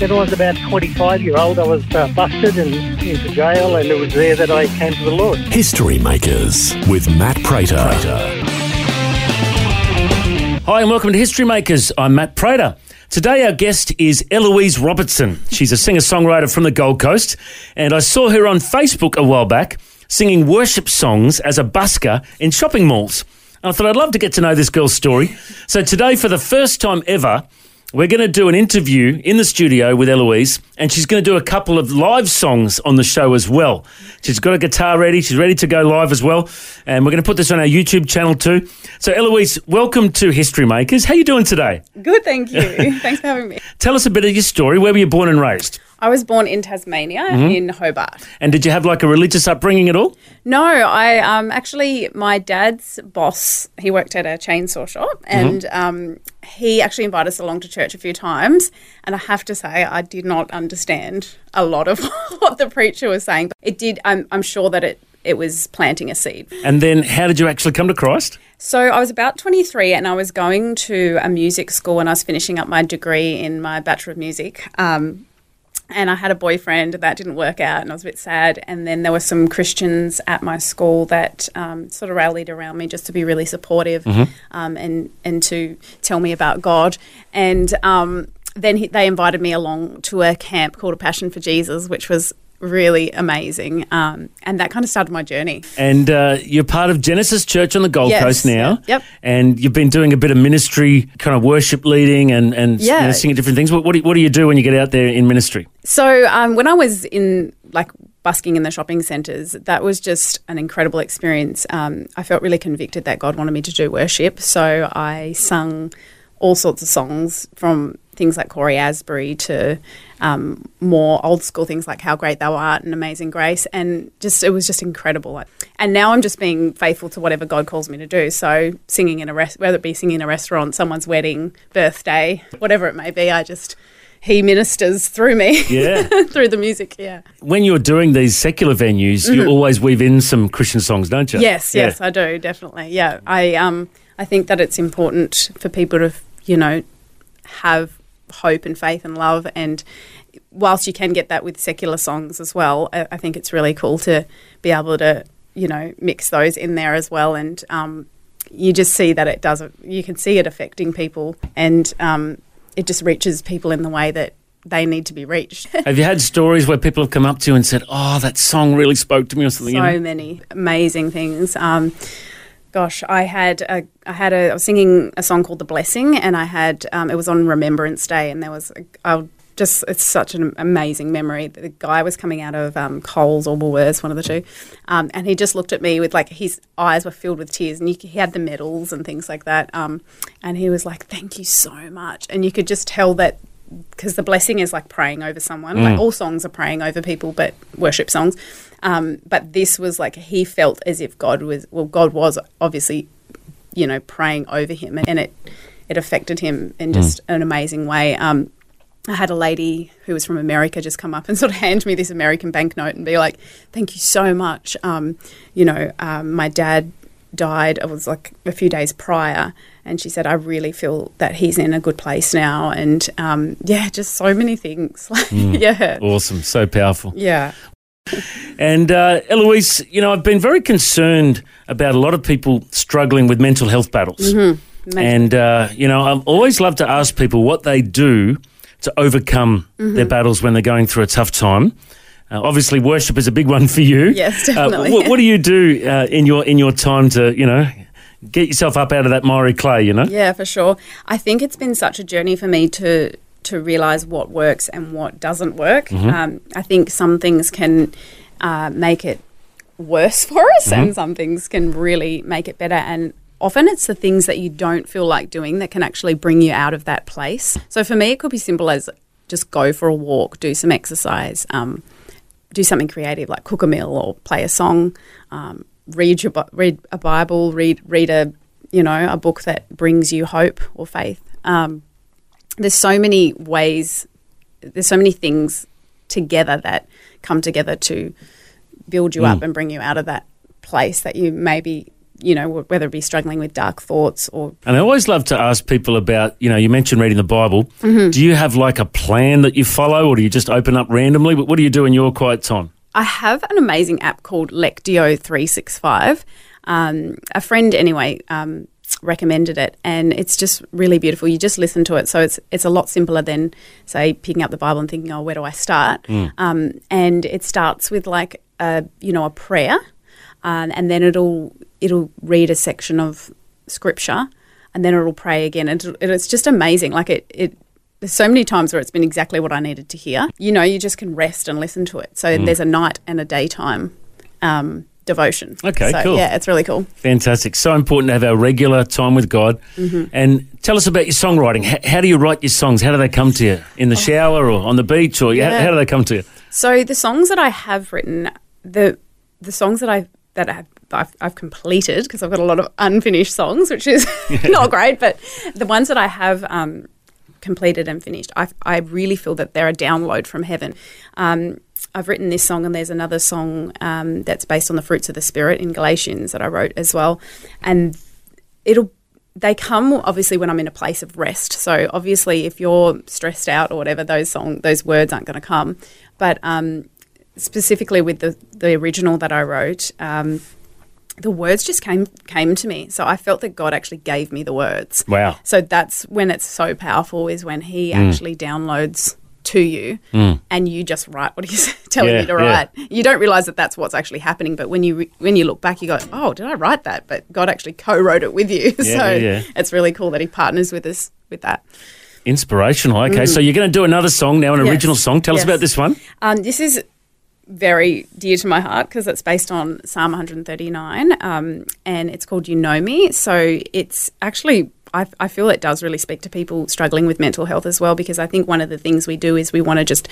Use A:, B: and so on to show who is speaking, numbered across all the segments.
A: When I was about 25 year old, I was uh, busted and into jail, and it was there that I came to the Lord.
B: History Makers with Matt Prater.
C: Hi, and welcome to History Makers. I'm Matt Prater. Today, our guest is Eloise Robertson. She's a singer songwriter from the Gold Coast, and I saw her on Facebook a while back singing worship songs as a busker in shopping malls. And I thought I'd love to get to know this girl's story. So, today, for the first time ever, we're going to do an interview in the studio with Eloise, and she's going to do a couple of live songs on the show as well. She's got a guitar ready, she's ready to go live as well, and we're going to put this on our YouTube channel too. So, Eloise, welcome to History Makers. How are you doing today?
D: Good, thank you. Thanks for having me.
C: Tell us a bit of your story. Where were you born and raised?
D: I was born in Tasmania
C: Mm-hmm.
D: in Hobart.
C: And did you have like a religious upbringing at all?
D: No, I um actually my dad's boss. He worked at a chainsaw shop,
C: Mm-hmm.
D: and um, he actually invited us along to church a few times. And I have to say, I did not understand a lot of what the preacher was saying. But it did. I'm, I'm sure that it it was planting a seed.
C: And then how did you actually come to Christ?
D: So I was about 23 and I was going to a music school and I was finishing up my degree in my Bachelor of Music. Um, and I had a boyfriend that didn't work out and I was a bit sad. And then there were some Christians at my school that um, sort of rallied around me just to be really supportive um, and, and to tell me about God. And um, then he, they invited me along to a camp called A Passion for Jesus, which was really amazing. Um, and that kind of started my journey.
C: And uh, you're part of Genesis Church on the Gold
D: Yes,
C: Coast now.
D: yep.
C: And you've been doing a bit of ministry, kind of worship leading and, and you know, singing different things. What, what, do, what do you do when you get out there in ministry?
D: So um, when I was in like busking in the shopping centres, that was just an incredible experience. Um, I felt really convicted that God wanted me to do worship, so I sung all sorts of songs from things like Cory Asbury to um, more old school things like How Great Thou Art and Amazing Grace, and just it was just incredible. And now I'm just being faithful to whatever God calls me to do. So singing in a rest, whether it be singing in a restaurant, someone's wedding, birthday, whatever it may be, I just he ministers through me.
C: Yeah.
D: through the music, yeah.
C: when you're doing these secular venues, you always weave in some Christian songs, don't you?
D: Mm-hmm. Yes, yes,
C: Yeah.
D: I do definitely. Yeah, I um, I think that it's important for people to, you know, have hope and faith and love. And whilst you can get that with secular songs as well, I, I think it's really cool to be able to, you know, mix those in there as well. And um, you just see that it does. You can see it affecting people, and um, it just reaches people in the way that they need to be reached.
C: Have you had stories where people have come up to you and said, "Oh, that song really spoke to me," or something?
D: so
C: you know?
D: many amazing things. Um, gosh, I had a, I had a, I was singing a song called "The Blessing," and I had, um, it was on Remembrance Day, and there was, a, I just, it's such an amazing memory. The guy was coming out of um, Coles or Woolworths, one of the two, um, and he just looked at me with like his eyes were filled with tears, and you, he had the medals and things like that, um, and he was like, "Thank you so much," and you could just tell that because the blessing is like praying over someone. Like all songs are praying over people, but worship songs. Um, but this was like he felt as if God was well, God was obviously, you know, praying over him, and it it affected him in just an amazing way. Um, I had a lady who was from America just come up and sort of hand me this American banknote and be like, "Thank you so much." Um, you know, um, my dad died. It was like a few days prior, and she said, "I really feel that he's in a good place now." And um, yeah, just so many things. Like, yeah,
C: Awesome, so powerful.
D: yeah,
C: And uh, Eloise, you know, I've been very concerned about a lot of people struggling with mental health battles.
D: Mm-hmm.
C: And, uh, you know, I've always loved to ask people what they do to overcome
D: Mm-hmm.
C: their battles when they're going through a tough time. Uh, obviously, worship is a big one for you.
D: Yes,
C: Uh,
D: definitely.
C: what, what do you do uh, in your in your time to you know get yourself up out of that miry clay? You know.
D: Yeah, for sure. I think it's been such a journey for me to to realize what works and what doesn't work. Um, I think some things can uh, make it worse for us, and some things can really make it better. And often it's the things that you don't feel like doing that can actually bring you out of that place. So for me, it could be simple as just go for a walk, do some exercise. Um, do something creative like cook a meal or play a song, um, read your read a Bible, read read a you know a book that brings you hope or faith. Um, there's so many ways, there's so many things together that come together to build you up and bring you out of that place that you maybe you know whether it be struggling with dark thoughts or
C: And I always love to ask people about, you know, you mentioned reading the Bible.
D: Mm-hmm.
C: Do you have like a plan that you follow or do you just open up randomly? What what do you do in your quiet time?
D: I have an amazing app called Lectio 365. Um, a friend, anyway, um, recommended it, and it's just really beautiful. You just listen to it, so it's it's a lot simpler than say picking up the Bible and thinking, "Oh, where do I start?" Um, and it starts with like a you know a prayer, um, and then it'll it'll read a section of scripture, and then it'll pray again, and it'll- it's just amazing. Like it it there's so many times where it's been exactly what I needed to hear. You know, you just can rest and listen to it. So there's a night and a daytime um, devotion.
C: Okay,
D: so,
C: cool.
D: Yeah, it's really cool.
C: Fantastic. So important to have our regular time with God.
D: Mm-hmm.
C: And tell us about your songwriting. H- how do you write your songs? How do they come to you? In the shower or on the beach? Or how,
D: Oh. Yeah.
C: how do they come to you?
D: So the songs that I have written, the the songs that I that I've, I've, I've completed because I've got a lot of unfinished songs, which is not great. But the ones that I have um, completed and finished, I, I really feel that they're a download from heaven. Um, I've written this song, and there's another song um, that's based on the fruits of the spirit in Galatians that I wrote as well, and it'll they come obviously when I'm in a place of rest. So obviously, if you're stressed out or whatever, those song those words aren't going to come. But um, specifically with the the original that I wrote, um, the words just came came to me. So I felt that God actually gave me the words.
C: Wow.
D: So that's when it's so powerful is when He
C: Mm.
D: actually downloads to you, and you just write what He's telling
C: Yeah,
D: you to
C: yeah.
D: write. You don't realize that that's what's actually happening, but when you re- when you look back, you go, "Oh, did I write that?" But God actually co-wrote it with you.
C: Yeah,
D: so
C: yeah, yeah.
D: it's really cool that He partners with us with that.
C: Inspirational. Okay, so you're going to do another song now, an
D: Mm. Yes.
C: original song. Tell us about this one.
D: Um, this is very dear to my heart because it's based on Psalm 139 um, and it's called You Know Me. So it's actually, I, I feel it does really speak to people struggling with mental health as well because I think one of the things we do is we want to just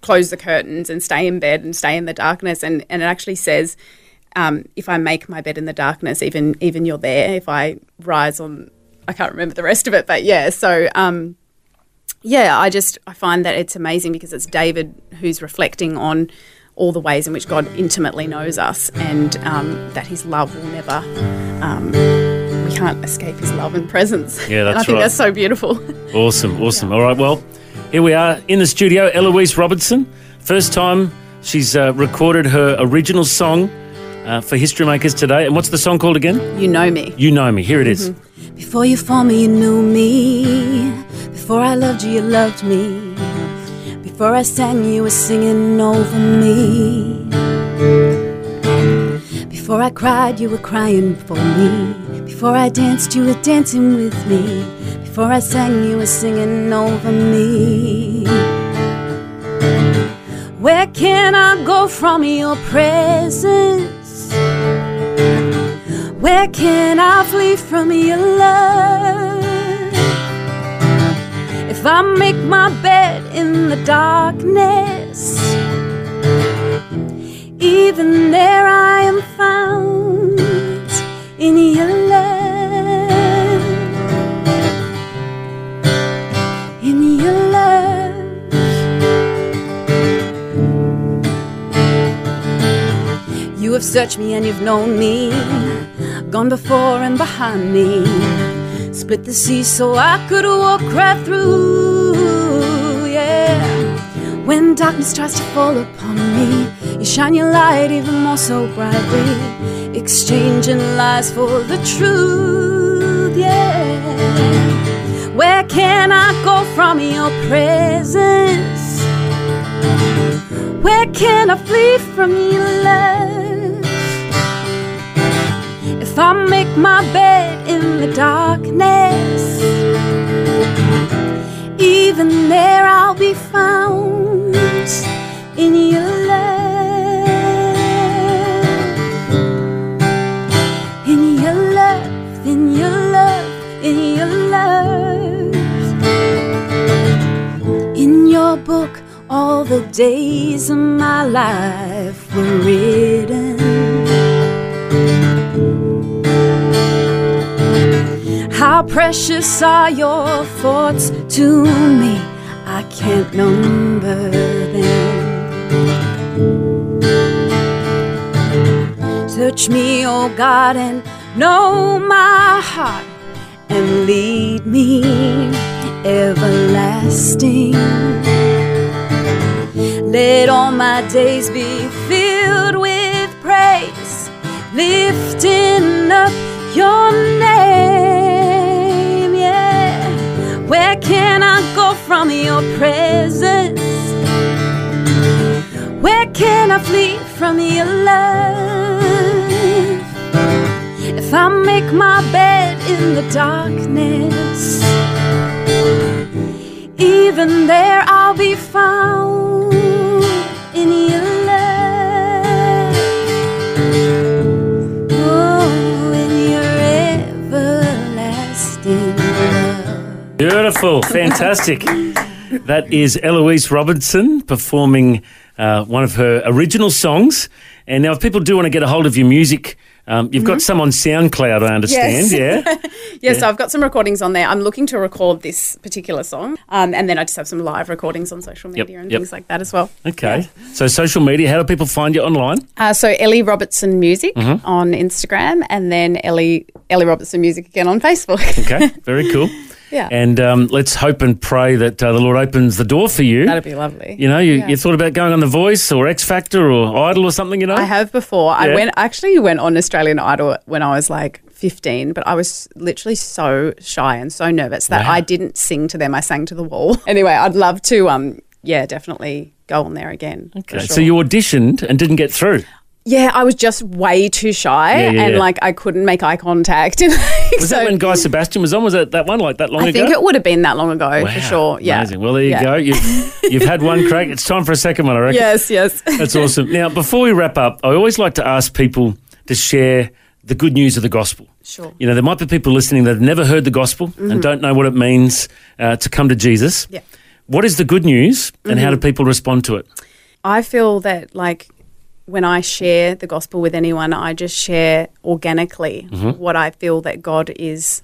D: close the curtains and stay in bed and stay in the darkness. And, and it actually says, um, if I make my bed in the darkness, even even you're there. If I rise on, I can't remember the rest of it, but yeah. So um, yeah, I just I find that it's amazing because it's David who's reflecting on all the ways in which God intimately knows us, and um, that His love will never. Um, we can't escape His love and presence.
C: Yeah, that's
D: and I think
C: right.
D: that's so beautiful.
C: Awesome, awesome. All right, well, here we are in the studio. Eloise Robertson. First time she's uh, recorded her original song uh, for History Makers today. And what's the song called again?
D: you know me.
C: You Know Me. Here it is.
E: Before you formed me, you knew me. Before I loved you, you loved me. Before I sang, you were singing over me. Before I cried, you were crying for me. Before I danced, you were dancing with me. Before I sang, you were singing over me. Where can I go from your presence? Where can I flee from your love? If I make my bed in the darkness, even there I am found in your love. In your love. You have searched me and you've known me, gone before and behind me. Split the sea so I could walk right through. When darkness tries to fall upon me, you shine your light even more so brightly, exchanging lies for the truth, yeah. Where can I go from your presence? Where can I flee from your love? If I make my bed days of my life were written. How precious are your thoughts to me? I can't number them. Search me, oh God, and know my heart, and lead me everlasting. Let all my days be filled with praise, lifting up your name. Yeah, where can I go from your presence? Where can I flee from your love? If I make my bed in the darkness, even there I'll be found
C: Beautiful, fantastic. that is Eloise Robinson performing uh, one of her original songs. And now, if people do want to get a hold of your music, um, you've got some on SoundCloud, I understand.
D: Yes.
C: Yeah.
D: Yes, I've got some recordings on there. I'm looking to record this particular song, um, and then I just have some live recordings on social
C: Yep,
D: media and
C: yep.
D: things like that as well.
C: Okay. So, social media, how do people find you online?
D: Uh, so Ellie Robertson Music
C: Mhm.
D: on Instagram, and then Ellie Ellie Robertson Music again on Facebook.
C: Okay. Very cool.
D: Yeah.
C: And um, let's hope and pray that uh, the Lord opens the door for you.
D: That'd be lovely.
C: You know, you,
D: Yeah.
C: you thought about going on The Voice or X Factor or Idol or something, you know?
D: I have before. I went actually went on Australian Idol when I was like 15, but I was literally so shy and so nervous that
C: Wow.
D: I didn't sing to them. I sang to the wall. anyway, I'd love to um yeah, definitely go on there again.
C: Okay.
D: sure.
C: So you auditioned and didn't get through.
D: Yeah, I was just way too shy
C: Yeah, yeah,
D: and
C: yeah.
D: like I couldn't make eye contact.
C: Was that when Guy Sebastian was on? Was that that one like that long ago?
D: I
C: ago?
D: think it would have been that long ago
C: Wow,
D: for sure. Yeah.
C: Amazing. Well, there you
D: Yeah.
C: go. You've, you've had one crack. It's time for a second one, I reckon.
D: Yes, yes.
C: That's awesome. Now, before we wrap up, I always like to ask people to share the good news of the gospel.
D: Sure.
C: You know, there might be people listening that have never heard the gospel and don't know what it means uh, to come to Jesus.
D: Yeah.
C: What is the good news and how
D: Mhm.
C: do people respond to it?
D: I feel that like when I share the gospel with anyone, I just share organically
C: Mhm.
D: what I feel that God is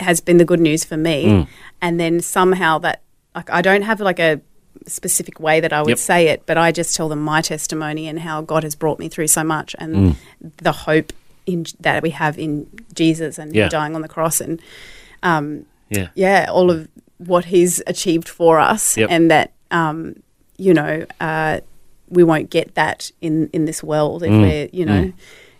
D: has been the good news for me,
C: Mm.
D: and then somehow that like I don't have like a specific way that I would
C: Yep.
D: say it, but I just tell them my testimony and how God has brought me through so much and
C: Mm.
D: the hope in that we have in Jesus and
C: Yeah.
D: dying on the cross and um,
C: Yeah.
D: yeah, all of what he's achieved for us,
C: Yep.
D: and that um, you know uh, we won't get that in in this world if
C: Mm,
D: we're you know
C: mm.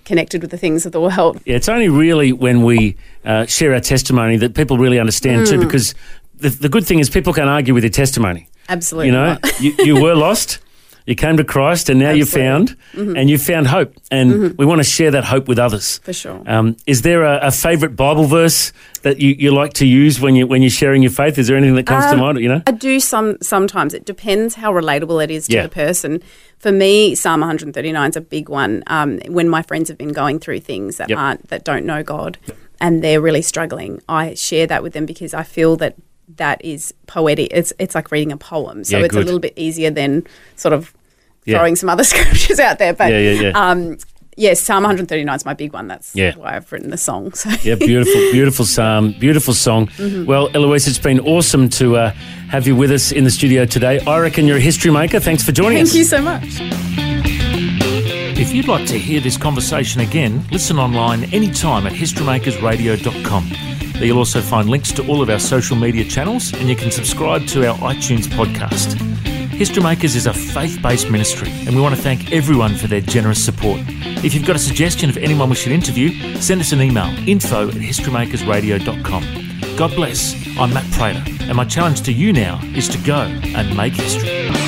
D: connected with the things of the world.
C: Yeah, it's only really when we uh, share our testimony that people really understand too,
D: Mm.
C: because the, the good thing is people can't argue with your testimony.
D: Absolutely,
C: You know, you, you were lost, you came to Christ, and now you found,
D: Mhm.
C: and you found hope. And
D: Mhm.
C: we want to share that hope with others.
D: For sure.
C: Um, is there a, a favourite Bible verse that you, you like to use when you when you're sharing your faith? Is there anything that comes to
D: Um,
C: mind? You know,
D: I do some sometimes. It depends how relatable it is to
C: Yeah.
D: the person. For me, Psalm 139 is a big one. Um, when my friends have been going through things that
C: Yep.
D: aren't that don't know God, and they're really struggling, I share that with them because I feel that that is poetic. It's it's like reading a poem, so
C: Yeah,
D: it's
C: good.
D: a little bit easier than sort of
C: Yeah.
D: throwing some other scriptures out there. But
C: Yeah, yeah, yeah.
D: Um, yes, Psalm 139 is my big one. That's
C: Yeah.
D: why I've written the song. So.
C: yeah, beautiful, beautiful psalm, beautiful song.
D: Mhm.
C: Well, Eloise, it's been awesome to uh, have you with us in the studio today. I reckon you're a history maker. Thanks for joining
D: Thank
C: us.
D: Thank you so much.
F: If you'd like to hear this conversation again, listen online anytime at historymakersradio.com. There you'll also find links to all of our social media channels and you can subscribe to our iTunes podcast. History Makers is a faith based ministry and we want to thank everyone for their generous support. If you've got a suggestion of anyone we should interview, send us an email info at historymakersradio.com. God bless. I'm Matt Prater and my challenge to you now is to go and make history.